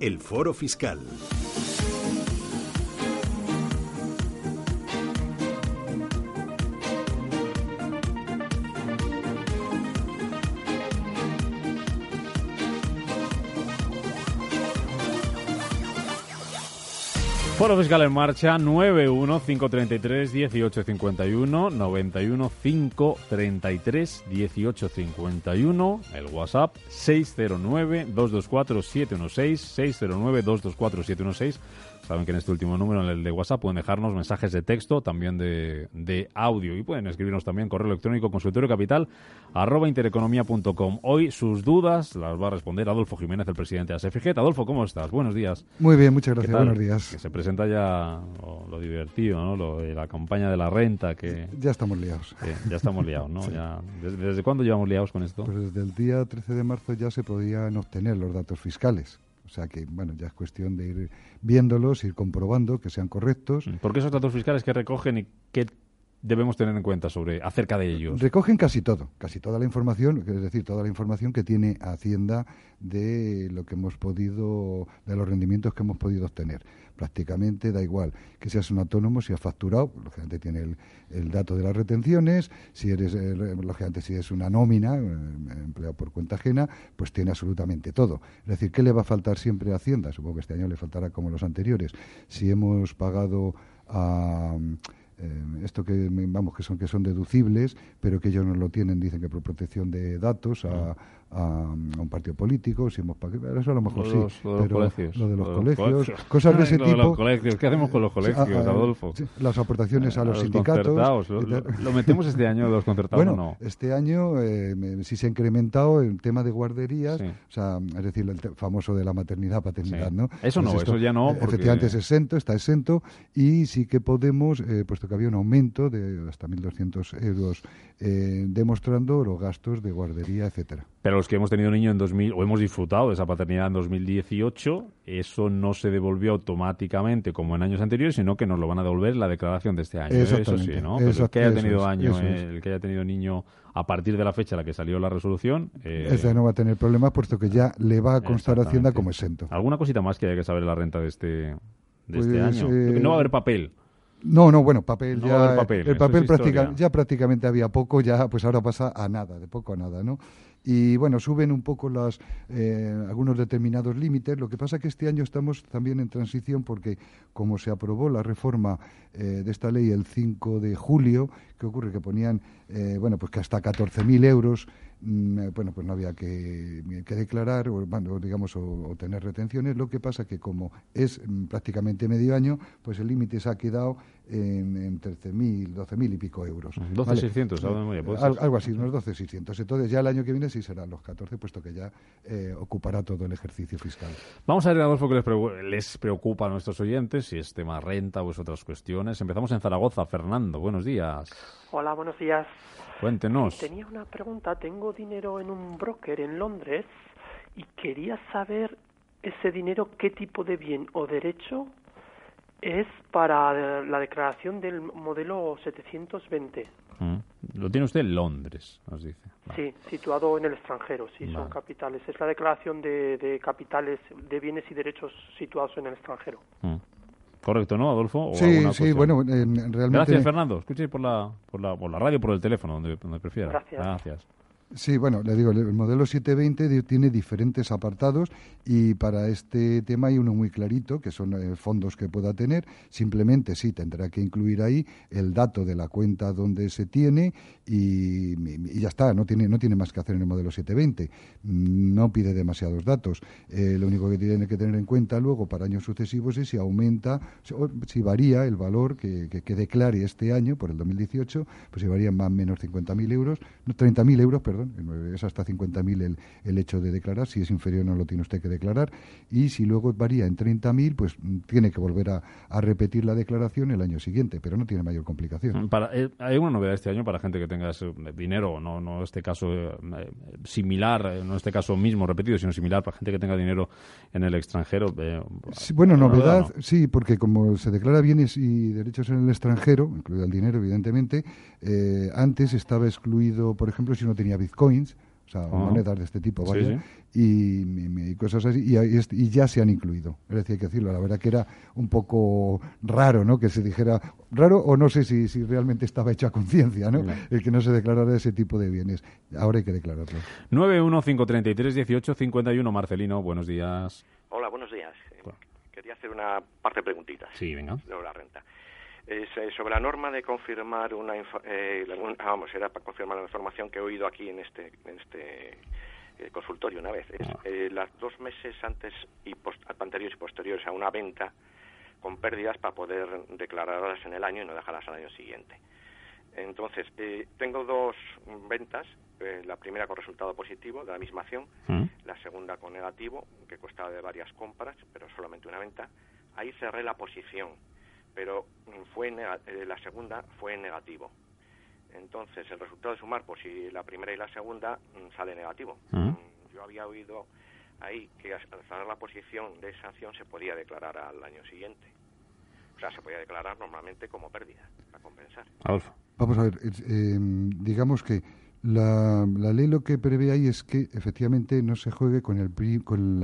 El Foro Fiscal. Foro Fiscal en marcha 91 533 1851 91 533 1851 el WhatsApp 609 224 716 609 224 716 Saben que en este último número, en el de WhatsApp, pueden dejarnos mensajes de texto, también de, de audio y pueden escribirnos también correo electrónico consultorio capital arroba intereconomía.com. Hoy sus dudas las va a responder Adolfo Jiménez, el presidente de ASFG. Adolfo, ¿cómo estás? Buenos días. Muy bien, muchas gracias. Buenos días. Que se presenta ya lo, divertido, ¿no? Lo, la campaña de la renta. que Ya estamos liados. ya estamos liados, ¿no? Ya, ¿desde, ¿Desde cuándo llevamos liados con esto? Pues desde el día 13 de marzo ya se podían obtener los datos fiscales. O sea que, bueno, ya es cuestión de ir viéndolos, ir comprobando que sean correctos. ¿Por qué esos datos fiscales que recogen y qué debemos tener en cuenta sobre acerca de ellos? Recogen casi todo, casi toda la información, es decir, toda la información que tiene Hacienda de lo que hemos podido, de los rendimientos que hemos podido obtener. Prácticamente da igual que seas un autónomo, si has facturado, lógicamente tiene el, dato de las retenciones, si eres, eh, lógicamente si es una nómina, eh, empleado por cuenta ajena, pues tiene absolutamente todo. Es decir, ¿qué le va a faltar siempre a Hacienda? Supongo que este año le faltará como los anteriores. Si hemos pagado a eh, esto que vamos que son que son deducibles pero que ellos no lo tienen dicen que por protección de datos a, a, un partido político si hemos eso a lo mejor sí lo pero colegios, lo de los, colegios, cosas de ese tipo los colegios. ¿qué hacemos con los colegios Adolfo las aportaciones a los, sindicatos lo, metemos este año los concertados bueno no este año eh, sí se ha incrementado el tema de guarderías o sea es decir el famoso de la maternidad paternidad no eso no eso ya no efectivamente es exento está exento y sí que podemos eh, puesto que había un aumento de hasta 1.200 euros eh, demostrando los gastos de guardería, etcétera. Pero los que hemos tenido niño en 2000 o hemos disfrutado de esa paternidad en 2018, eso no se devolvió automáticamente como en años anteriores, sino que nos lo van a devolver la declaración de este año. Eso sí, ¿no? Pero el que haya tenido año, el que haya tenido niño a partir de la fecha en la que salió la resolución. Eh, Ese no va a tener problemas, puesto que ya le va a constar a Hacienda como exento. ¿Alguna cosita más que haya que saber la renta de este, de este pues, año? Eh, no va a haber papel. No, no, bueno, papel ya. el papel ya prácticamente había poco, ya pues ahora pasa a nada, de poco a nada, ¿no? Y bueno, suben un poco las, eh, algunos determinados límites. Lo que pasa es que este año estamos también en transición porque, como se aprobó la reforma eh, de esta ley el 5 de julio, ¿qué ocurre? Que ponían, eh, bueno, pues que hasta 14.000 euros Mm, eh, bueno, pues no había que, declarar o, digamos, o, tener retenciones. Lo que pasa que como es mm, prácticamente medio año, pues el límite se ha quedado en, en 13.000, 12.000 y pico euros. 12.600, ¿vale? algo así, unos 12.600. Entonces ya el año que viene sí serán los 14, puesto que ya eh, ocupará todo el ejercicio fiscal. Vamos a ver, Adolfo, que les, preocupa a nuestros oyentes, si es tema renta o es otras cuestiones. Empezamos en Zaragoza. Fernando, buenos días. Hola, buenos días. Cuéntenos. Tenía una pregunta. Tengo dinero en un broker en Londres y quería saber ese dinero qué tipo de bien o derecho es para la declaración del modelo 720. Mm. Lo tiene usted en Londres, nos dice. Sí, situado en el extranjero, sí, son capitales. Es la declaración de, capitales, de bienes y derechos situados en el extranjero. Mm. Correcto, ¿no, Adolfo? sí, sí, bueno, realmente... Gracias, Fernando. Escuche por la, por la, por la radio, por el teléfono, donde, donde prefiera. Gracias. Gracias. Sí, bueno, le digo, el modelo 720 tiene diferentes apartados y para este tema hay uno muy clarito, que son eh, fondos que pueda tener. Simplemente sí, tendrá que incluir ahí el dato de la cuenta donde se tiene y, ya está, no tiene, no tiene más que hacer en el modelo 720. No pide demasiados datos. Eh, lo único que tiene que tener en cuenta luego para años sucesivos es si aumenta, si varía el valor que, que, declare este año, por el 2018, pues si varía más o menos 50.000 euros, no, 30.000 euros, perdón es hasta 50.000 el, el hecho de declarar, si es inferior no lo tiene usted que declarar, y si luego varía en 30.000, pues mm, tiene que volver a, repetir la declaración el año siguiente, pero no tiene mayor complicación. Mm, para, eh, hay una novedad este año para gente que tenga dinero, no, no este caso eh, similar, eh, no este caso mismo repetido, sino similar para gente que tenga dinero en el extranjero. bueno, novedad, sí, porque como se declara bienes y derechos en el extranjero, incluido el dinero, evidentemente, antes estaba excluido, por ejemplo, si no tenía bitcoins, o sea, monedas de este tipo, ¿vale? Y, cosas así, y, ya se han incluido. Es decir, hay que decirlo, la verdad que era un poco raro, ¿no? Que se dijera, raro o no sé si, si realmente estaba hecho a conciencia, ¿no? El que no se declarara ese tipo de bienes. Ahora hay que declararlo. 915331851, Marcelino, buenos días. Hola, buenos días. Quería hacer una parte de preguntitas. Sí, venga. De la renta. Eh, sobre la norma de confirmar una, eh, vamos era para confirmar la información que he oído aquí en este en este eh, consultorio una vez es ah. eh, las dos meses antes y anteriores y posteriores a una venta con pérdidas para poder declararlas en el año y no dejarlas al año siguiente entonces tengo dos ventas la primera con resultado positivo de la misma acción mm. la segunda con negativo que constaba de varias compras pero solamente una venta ahí cerré la posición pero mm, fue eh, la segunda fue en negativo. Entonces, el resultado de sumar, pues si la primera y la segunda mm, sale negativo. Mm, yo había oído ahí que al cerrar la posición de esa acción se podía declarar al año siguiente. O sea, se podía declarar normalmente como pérdida, para compensar. Vamos a ver, em, digamos que la, la, ley lo que prevé ahí es que efectivamente no se juegue con el, con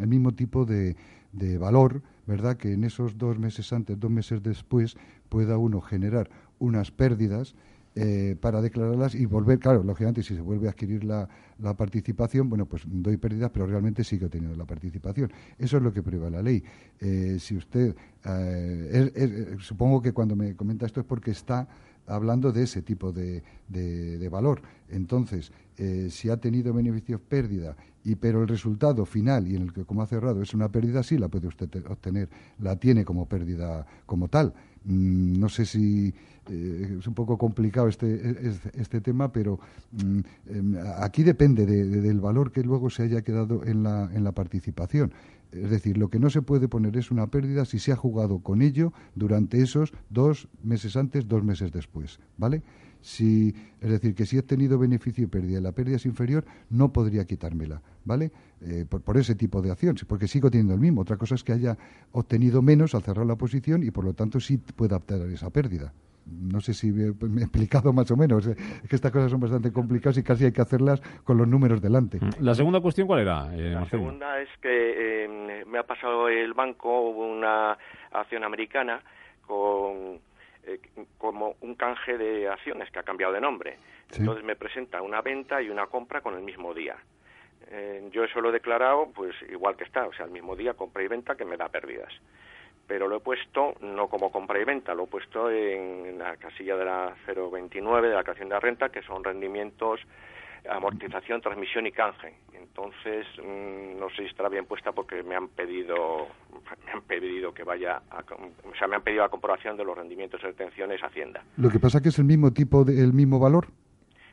el mismo tipo de, de valor ¿verdad? Que en esos dos meses antes, dos meses después, pueda uno generar unas pérdidas eh, para declararlas y volver, claro, lógicamente si se vuelve a adquirir la, la, participación, bueno, pues doy pérdidas, pero realmente sigo teniendo la participación. Eso es lo que prevé la ley. Eh, si usted, eh, supongo que cuando me comenta esto es porque está hablando de ese tipo de, de, valor. Entonces, si ha tenido beneficios pérdida y pero el resultado final y en el que como ha cerrado es una pérdida, sí la puede usted obtener, la tiene como pérdida como tal. Mm, no sé si eh, es un poco complicado este, este, tema, pero mm, em, aquí depende del valor que luego se haya quedado en la, en la participación. Es decir, lo que no se puede poner es una pérdida si se ha jugado con ello durante esos dos meses antes, dos meses después, ¿vale? Si, es decir, que si he tenido beneficio y pérdida, la pérdida es inferior, no podría quitármela, ¿vale? Eh, por, ese tipo de acción, porque sigo teniendo el mismo. Otra cosa es que haya obtenido menos al cerrar la posición y por lo tanto sí pueda obtener esa pérdida. No sé si me, he explicado más o menos. Eh, es que estas cosas son bastante complicadas y casi hay que hacerlas con los números delante. Mm. ¿La segunda cuestión cuál era? Eh, la segunda es que me ha pasado el banco una acción americana con eh, como un canje de acciones que ha cambiado de nombre. Entonces me presenta una venta y una compra con el mismo día. Eh, yo eso lo he declarado pues igual que está, o sea, el mismo día compra y venta que me da pérdidas. Pero lo he puesto no como compra y venta, lo he puesto en la casilla de la 029 de la creación de renta, que son rendimientos amortización, transmisión y canje. Entonces, mm, no sé si estará bien puesta porque me han pedido me han pedido que vaya a, o sea, me han pedido la comprobación de los rendimientos de retenciones Hacienda. Lo que pasa que es el mismo tipo de, el mismo valor.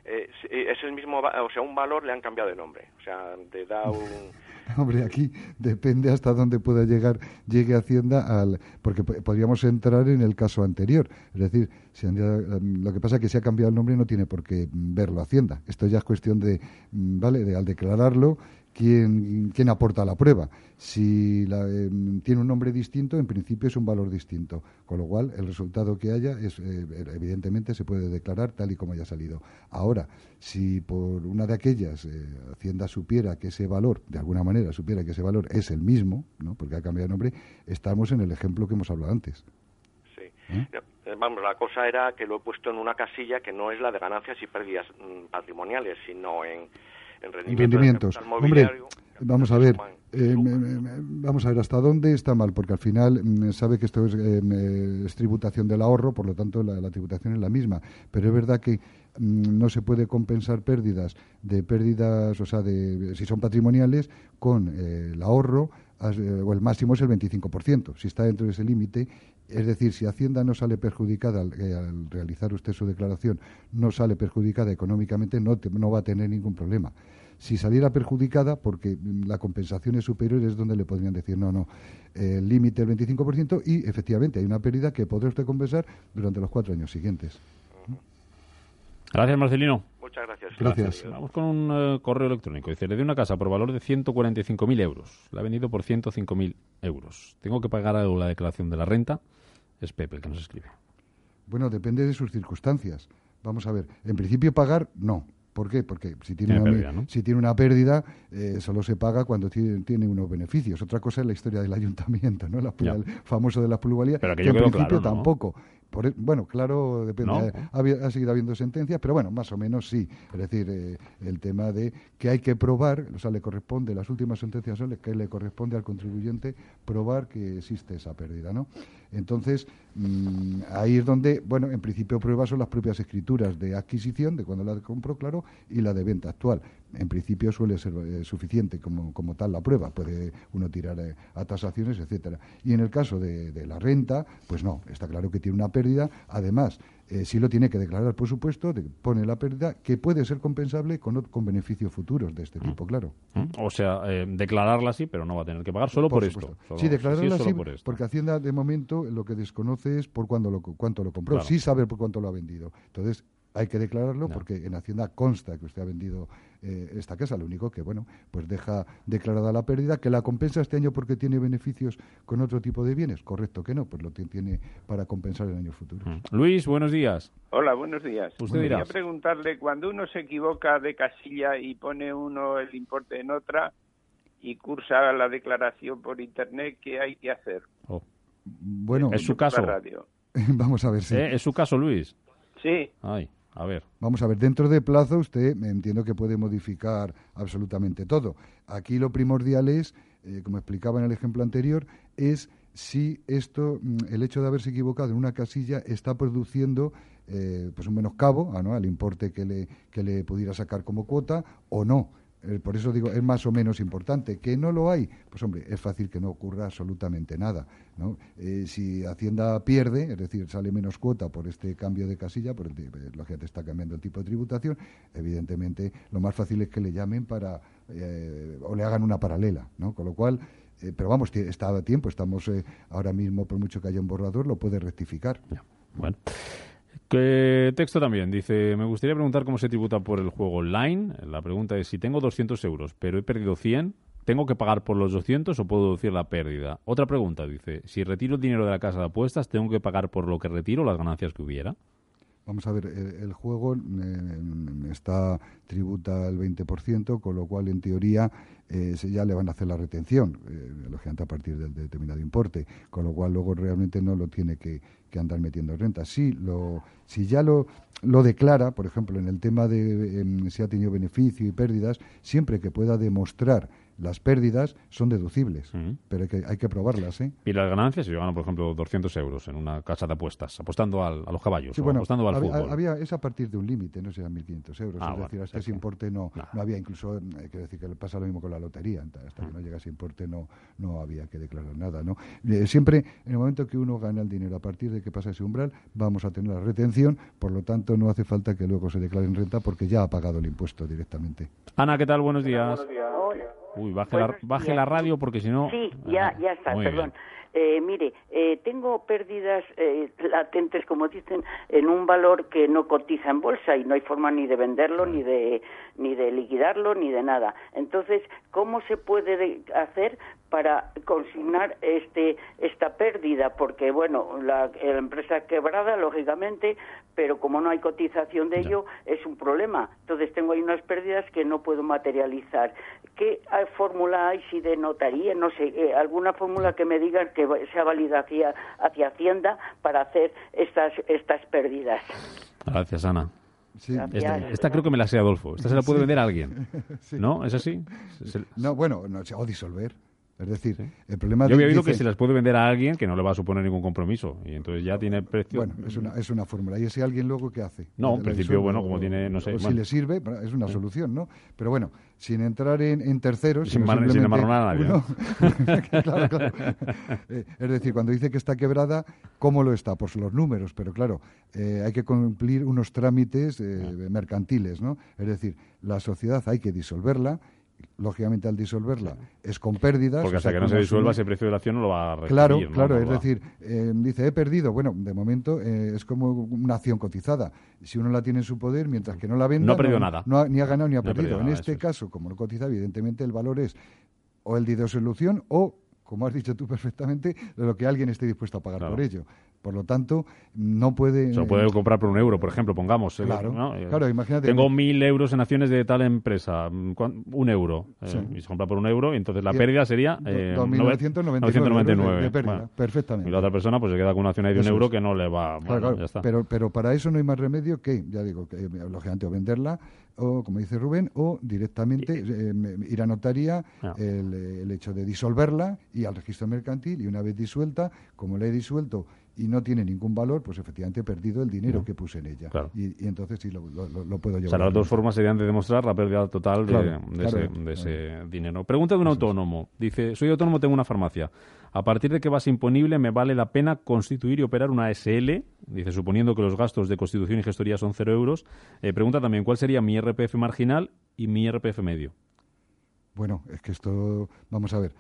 Eh, es el mismo, o sea, un valor le han cambiado de nombre. O sea, de da un Hombre, aquí depende hasta dónde pueda llegar, llegue Hacienda al, porque podríamos entrar en el caso anterior. Es decir, si lo que pasa es que si ha cambiado el nombre no tiene por qué verlo Hacienda. Esto ya es cuestión de, ¿vale? De al declararlo quién, quién aporta la prueba. Si em, tiene un nombre distinto, en principio es un valor distinto, con lo cual el resultado que haya es eh, evidentemente se puede declarar tal y como haya salido. Ahora, si por una de aquellas eh, Hacienda supiera que ese valor, de alguna manera supiera que ese valor es el mismo, ¿no? porque ha cambiado de nombre, estamos en el ejemplo que hemos hablado antes. Sí. ¿Eh? Eh, vamos, la cosa era que lo he puesto en una casilla que no es la de ganancias y pérdidas mm, patrimoniales, sino en, en rendimientos. Hombre, vamos a ver, eh, vamos a ver hasta dónde está mal, porque al final mm, sabe que esto es, tributación del ahorro, por lo tanto la, tributación es la misma. Pero es verdad que mm, no se puede compensar pérdidas de pérdidas, o sea, de si son patrimoniales, con el ahorro o el máximo es el 25%. Si está dentro de ese límite, es decir, si Hacienda no sale perjudicada eh, al, realizar usted su declaración, no sale perjudicada económicamente, no, no va a tener ningún problema. Si saliera perjudicada, porque la compensación es superior, es donde le podrían decir, no, no, el límite el 25% y efectivamente hay una pérdida que podrá usted compensar durante los cuatro años siguientes. Gracias, Marcelino. Muchas gracias. Gracias. Vamos con un eh, correo electrónico. Dice, le doy una casa por valor de 145.000 euros. La ha vendido por 105.000 euros. ¿Tengo que pagar algo la declaración de la renta? Es Pepe el que nos escribe. Bueno, depende de sus circunstancias. Vamos a ver. En principio pagar, no. ¿Por qué? Porque si tiene, una, pérdida, si tiene una pérdida, eh, solo se paga cuando tiene, unos beneficios. Otra cosa es la historia del ayuntamiento, ¿no? La, el famoso de la plusvalía, Pero que, en principio tampoco. E, bueno, claro, depende. Ha, seguido habiendo sentencias, pero bueno, más o menos sí. Es decir, eh, el tema de que hay que probar, o sea, le corresponde, las últimas sentencias son que le corresponde al contribuyente probar que existe esa pérdida, ¿no? Entonces, mm, ahí es donde, bueno, en principio pruebas son las propias escrituras de adquisición, de cuando la compró, claro, y la de venta actual en principio suele ser eh, suficiente como, como, tal la prueba. Puede uno tirar eh, a tasaciones, etcétera. Y en el caso de, la renta, pues no, está claro que tiene una pérdida. Además, eh, sí lo tiene que declarar, por supuesto, pone la pérdida que puede ser compensable con, con beneficios futuros de este tipo, mm. claro. Mm. O sea, declararla sí, pero no va a tener que pagar solo por, esto. sí, declararla sí, porque Hacienda de momento lo que desconoce es por cuándo lo, cuánto lo compró. Sí sabe por cuánto lo ha vendido. Entonces, hay que declararlo porque en Hacienda consta que usted ha vendido eh, esta casa. Lo único que, bueno, pues deja declarada la pérdida, que la compensa este año porque tiene beneficios con otro tipo de bienes. Correcto que no, pues lo tiene para compensar en años futuros. Mm. Luis, buenos días. Hola, buenos días. Usted Quería preguntarle, cuando uno se equivoca de casilla y pone uno el importe en otra y cursa la declaración por Internet, ¿qué hay que hacer? Oh. Bueno, es su caso. Vamos a ver si. ¿Es su caso, Luis? Sí. Ay. A ver. Vamos a ver, dentro de plazo usted me entiendo que puede modificar absolutamente todo. Aquí lo primordial es, eh, como explicaba en el ejemplo anterior, es si esto, mm, el hecho de haberse equivocado en una casilla está produciendo eh, pues un menoscabo ¿no? al importe que le, que le pudiera sacar como cuota o no. Eh, por eso digo, es más o menos importante. ¿Que no lo hay? Pues hombre, es fácil que no ocurra absolutamente nada. ¿no? Eh, si Hacienda pierde, es decir, sale menos cuota por este cambio de casilla, por el, te está cambiando el tipo de tributación, evidentemente lo más fácil es que le llamen para, eh, o le hagan una paralela, ¿no? Con lo cual, pero vamos, está a tiempo, estamos ahora mismo, por mucho que haya un borrador, lo puede rectificar. Bueno. Que texto también dice, me gustaría preguntar cómo se tributa por el juego online. La pregunta es, si tengo 200 euros, pero he perdido 100, ¿tengo que pagar por los 200 o puedo deducir la pérdida? Otra pregunta dice, si retiro el dinero de la casa de apuestas, ¿tengo que pagar por lo que retiro las ganancias que hubiera? Vamos a ver, el, juego eh, está tributa el 20%, con lo cual en teoría eh, ya le van a hacer la retención, eh, lógicamente a partir del determinado importe, con lo cual luego realmente no lo tiene que, andar metiendo renta. Si, lo, si ya lo, lo declara, por ejemplo, en el tema de em, si ha tenido beneficio y pérdidas, siempre que pueda demostrar las pérdidas son deducibles, pero hay que, hay que probarlas. ¿eh? Y las ganancias, si yo gano, por ejemplo, 200 euros en una casa de apuestas, apostando al, a los caballos, o apostando al fútbol. Había, es a partir de un límite, no serán 1.500 euros. Ah, es decir, hasta ese importe no, no había, incluso, hay que decir que pasa lo mismo con la lotería, hasta que no llega ese importe no, no había que declarar nada. ¿no? Eh, siempre, en el momento que uno gana el dinero, a partir de que pasa ese umbral, vamos a tener la retención, por lo tanto, no hace falta que luego se declare en renta porque ya ha pagado el impuesto directamente. Ana, ¿qué tal? Buenos días. Buenos días. Uy, baje, la, baje la radio porque si no... Sí, ya, ya está, perdón. Eh, mire, eh, tengo pérdidas eh, latentes, como dicen, en un valor que no cotiza en bolsa y no hay forma ni de venderlo, ni de, ni de liquidarlo, ni de nada. Entonces, ¿cómo se puede hacer para consignar este esta pérdida porque bueno la, empresa quebrada lógicamente pero como no hay cotización de ello es un problema entonces tengo ahí unas pérdidas que no puedo materializar qué fórmula hay si de notaría no sé eh, alguna fórmula que me digan que sea válida hacia hacia hacienda para hacer estas estas pérdidas gracias Ana esta, creo que me la sé Adolfo. Esta se la puede vender a alguien. ¿No? ¿Es así? No, bueno, no, o disolver. Es decir, el problema Yo había oído que se las puede vender a alguien que no le va a suponer ningún compromiso y entonces ya tiene precio. Bueno, es una, es una fórmula. ¿Y ese alguien luego qué hace? No, en principio, bueno, como tiene, no sé. si le sirve, es una solución, ¿no? Pero bueno, sin entrar en, terceros. Sin, mar, sin a nadie. claro, claro. Eh, es decir, cuando dice que está quebrada, ¿cómo lo está? Pues los números, pero claro, eh, hay que cumplir unos trámites eh, mercantiles, ¿no? Es decir, la sociedad hay que disolverla lógicamente al disolverla es con pérdidas. Porque hasta que no se disuelva ese precio de la acción no lo va a recibir. Claro, claro, es decir, eh, dice, he perdido. Bueno, de momento eh, es como una acción cotizada. Si uno la tiene en su poder, mientras que no la venda... No ha perdido nada. ni ha ganado ni ha perdido. en este caso, como no cotiza, evidentemente el valor es o el de disolución o como has dicho tú perfectamente, de lo que alguien esté dispuesto a pagar por ello. Por lo tanto, no puede... Se puede comprar por un euro, por ejemplo, pongamos. Eh, claro, claro imagínate. Tengo mil euros en acciones de tal empresa, un euro. Eh, y se compra por un euro, y entonces la pérdida sería... Eh, 2.999 de pérdida, perfectamente. Y la otra persona pues se queda con una acción ahí de un euro que no le va... Bueno, ya está. Pero, pero para eso no hay más remedio que, ya digo, que, lógicamente, o venderla o, como dice Rubén, o directamente eh, ir a notaría el, hecho de disolverla y al registro mercantil y una vez disuelta, como la he disuelto y no tiene ningún valor, pues efectivamente he perdido el dinero que puse en ella. Y, entonces sí lo, puedo llevar. O sea, las dos formas serían de demostrar la pérdida total de, ese, dinero. Pregunta de un autónomo. Dice, soy autónomo, tengo una farmacia. A partir de que va imponible, ¿me vale la pena constituir y operar una SL? Dice, suponiendo que los gastos de constitución y gestoría son cero euros. Eh, pregunta también, ¿cuál sería mi RPF marginal y mi RPF medio? Bueno, es que esto, vamos a ver.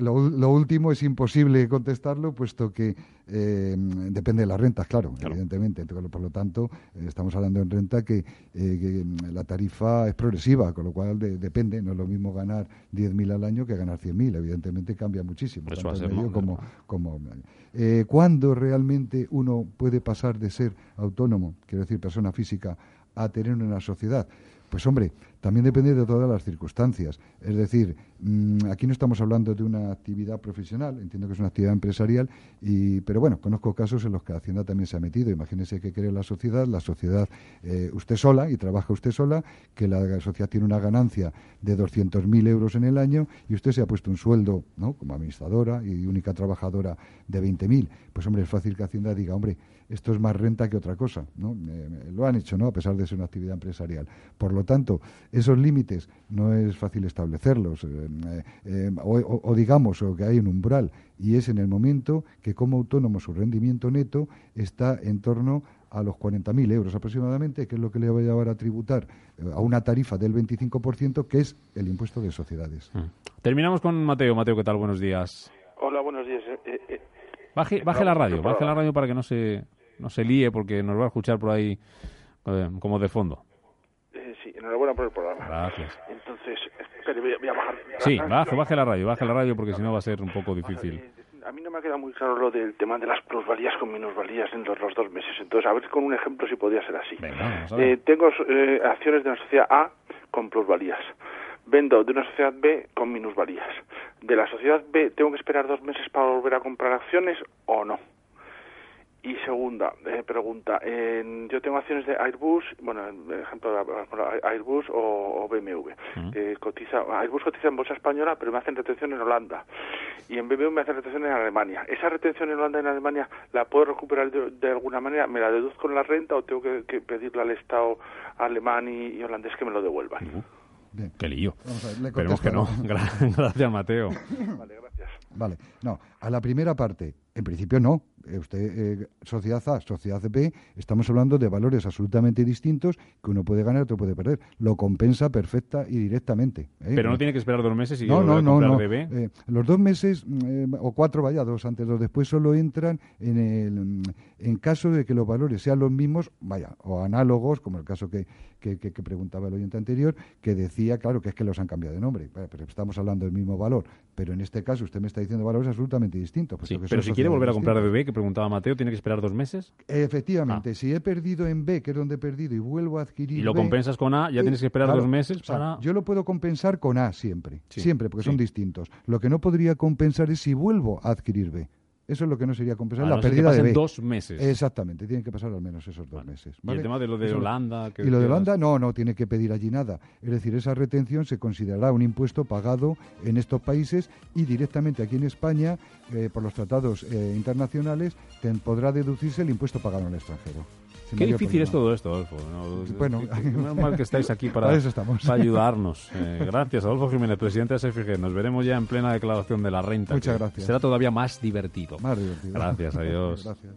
Lo, último es imposible contestarlo, puesto que eh, depende de las rentas, claro, evidentemente. Por lo tanto, eh, estamos hablando en renta que, eh, la tarifa es progresiva, con lo cual depende. No es lo mismo ganar 10.000 al año que ganar 100.000. Evidentemente cambia muchísimo. Eso va a ser, como, como, ¿Cuándo realmente uno puede pasar de ser autónomo, quiero decir persona física, a tener una sociedad? Pues hombre, también depende de todas las circunstancias. Es decir, mm, aquí no estamos hablando de una actividad profesional, entiendo que es una actividad empresarial, y, pero bueno, conozco casos en los que Hacienda también se ha metido. Imagínese que cree la sociedad, la sociedad eh, usted sola y trabaja usted sola, que la sociedad tiene una ganancia de 200.000 euros en el año y usted se ha puesto un sueldo ¿no? como administradora y única trabajadora de 20.000. Pues hombre, es fácil que Hacienda diga, hombre, esto es más renta que otra cosa. ¿no? Eh, lo han hecho, ¿no? A pesar de ser una actividad empresarial. Por lo tanto, esos límites no es fácil establecerlos. Eh, eh, o, digamos, o que hay un umbral. Y es en el momento que como autónomo su rendimiento neto está en torno a los 40.000 euros aproximadamente, que es lo que le va a llevar a tributar a una tarifa del 25%, que es el impuesto de sociedades. Mm. Terminamos con Mateo. Mateo, ¿qué tal? Buenos días. Hola, buenos días. baje, baje la radio, baje la radio para que no se no se líe porque nos va a escuchar por ahí eh, como de fondo. Eh, sí, enhorabuena por el programa. Gracias. Entonces, espere, voy, a, bajar. Sí, baje, baje la radio, baje la radio porque si no va a ser un poco difícil. a mí no me ha quedado muy claro lo del tema de las plusvalías con minusvalías en los, dos meses. Entonces, a ver con un ejemplo si podría ser así. Eh, tengo acciones de una sociedad A con plusvalías. Vendo de una sociedad B con minusvalías. De la sociedad B, ¿tengo que esperar dos meses para volver a comprar acciones o no? Y segunda eh, pregunta, yo tengo acciones de Airbus, bueno, ejemplo, Airbus o, BMW. cotiza, Airbus cotiza en bolsa española, pero me hacen retención en Holanda. Y en BMW me hacen retención en Alemania. ¿Esa retención en Holanda y en Alemania la puedo recuperar de, alguna manera? ¿Me la deduzco en la renta o tengo que, pedirle al Estado alemán y, holandés que me lo devuelvan? Qué lío. Esperemos que no. Gracias, Mateo. Vale, gracias. Vale. No, a la primera parte, En principio no. Eh, usted, eh, sociedad A, sociedad B, estamos hablando de valores absolutamente distintos que uno puede ganar otro puede perder. Lo compensa perfecta y directamente. ¿eh? Pero no tiene que esperar dos meses y no, no, no, no. Eh, los dos meses mm, o cuatro, vaya, dos antes, dos después, solo entran en el mm, en caso de que los valores sean los mismos, vaya, o análogos, como el caso que, que, preguntaba el oyente anterior, que decía, claro, que es que los han cambiado de nombre. Pero estamos hablando del mismo valor. Pero en este caso usted me está diciendo valores absolutamente Sí, pero si quiere volver a comprar bebé, que preguntaba Mateo, ¿tiene que esperar dos meses? Efectivamente, ah. si he perdido en B, que es donde he perdido, y vuelvo a adquirir. Y lo compensas con A, ya eh, tienes que esperar dos meses para. yo lo puedo compensar con A siempre, siempre, porque son distintos. Lo que no podría compensar es si vuelvo a adquirir B. Eso es lo que no sería compensar la pérdida de B. dos meses. Exactamente, tienen que pasar al menos esos dos meses. ¿Y el tema de lo de Holanda? y lo de Holanda, no, no tiene que pedir allí nada. Es decir, esa retención se considerará un impuesto pagado en estos países y directamente aquí en España, eh, por los tratados eh, internacionales, podrá deducirse el impuesto pagado en el extranjero. Qué difícil es todo esto, Adolfo. Bueno, menos mal que estáis aquí para, ayudarnos. Eh, gracias, Adolfo Jiménez, presidente de SFG. Nos veremos ya en plena declaración de la renta. Muchas gracias. Será todavía más divertido. Más divertido. Gracias, adiós. gracias.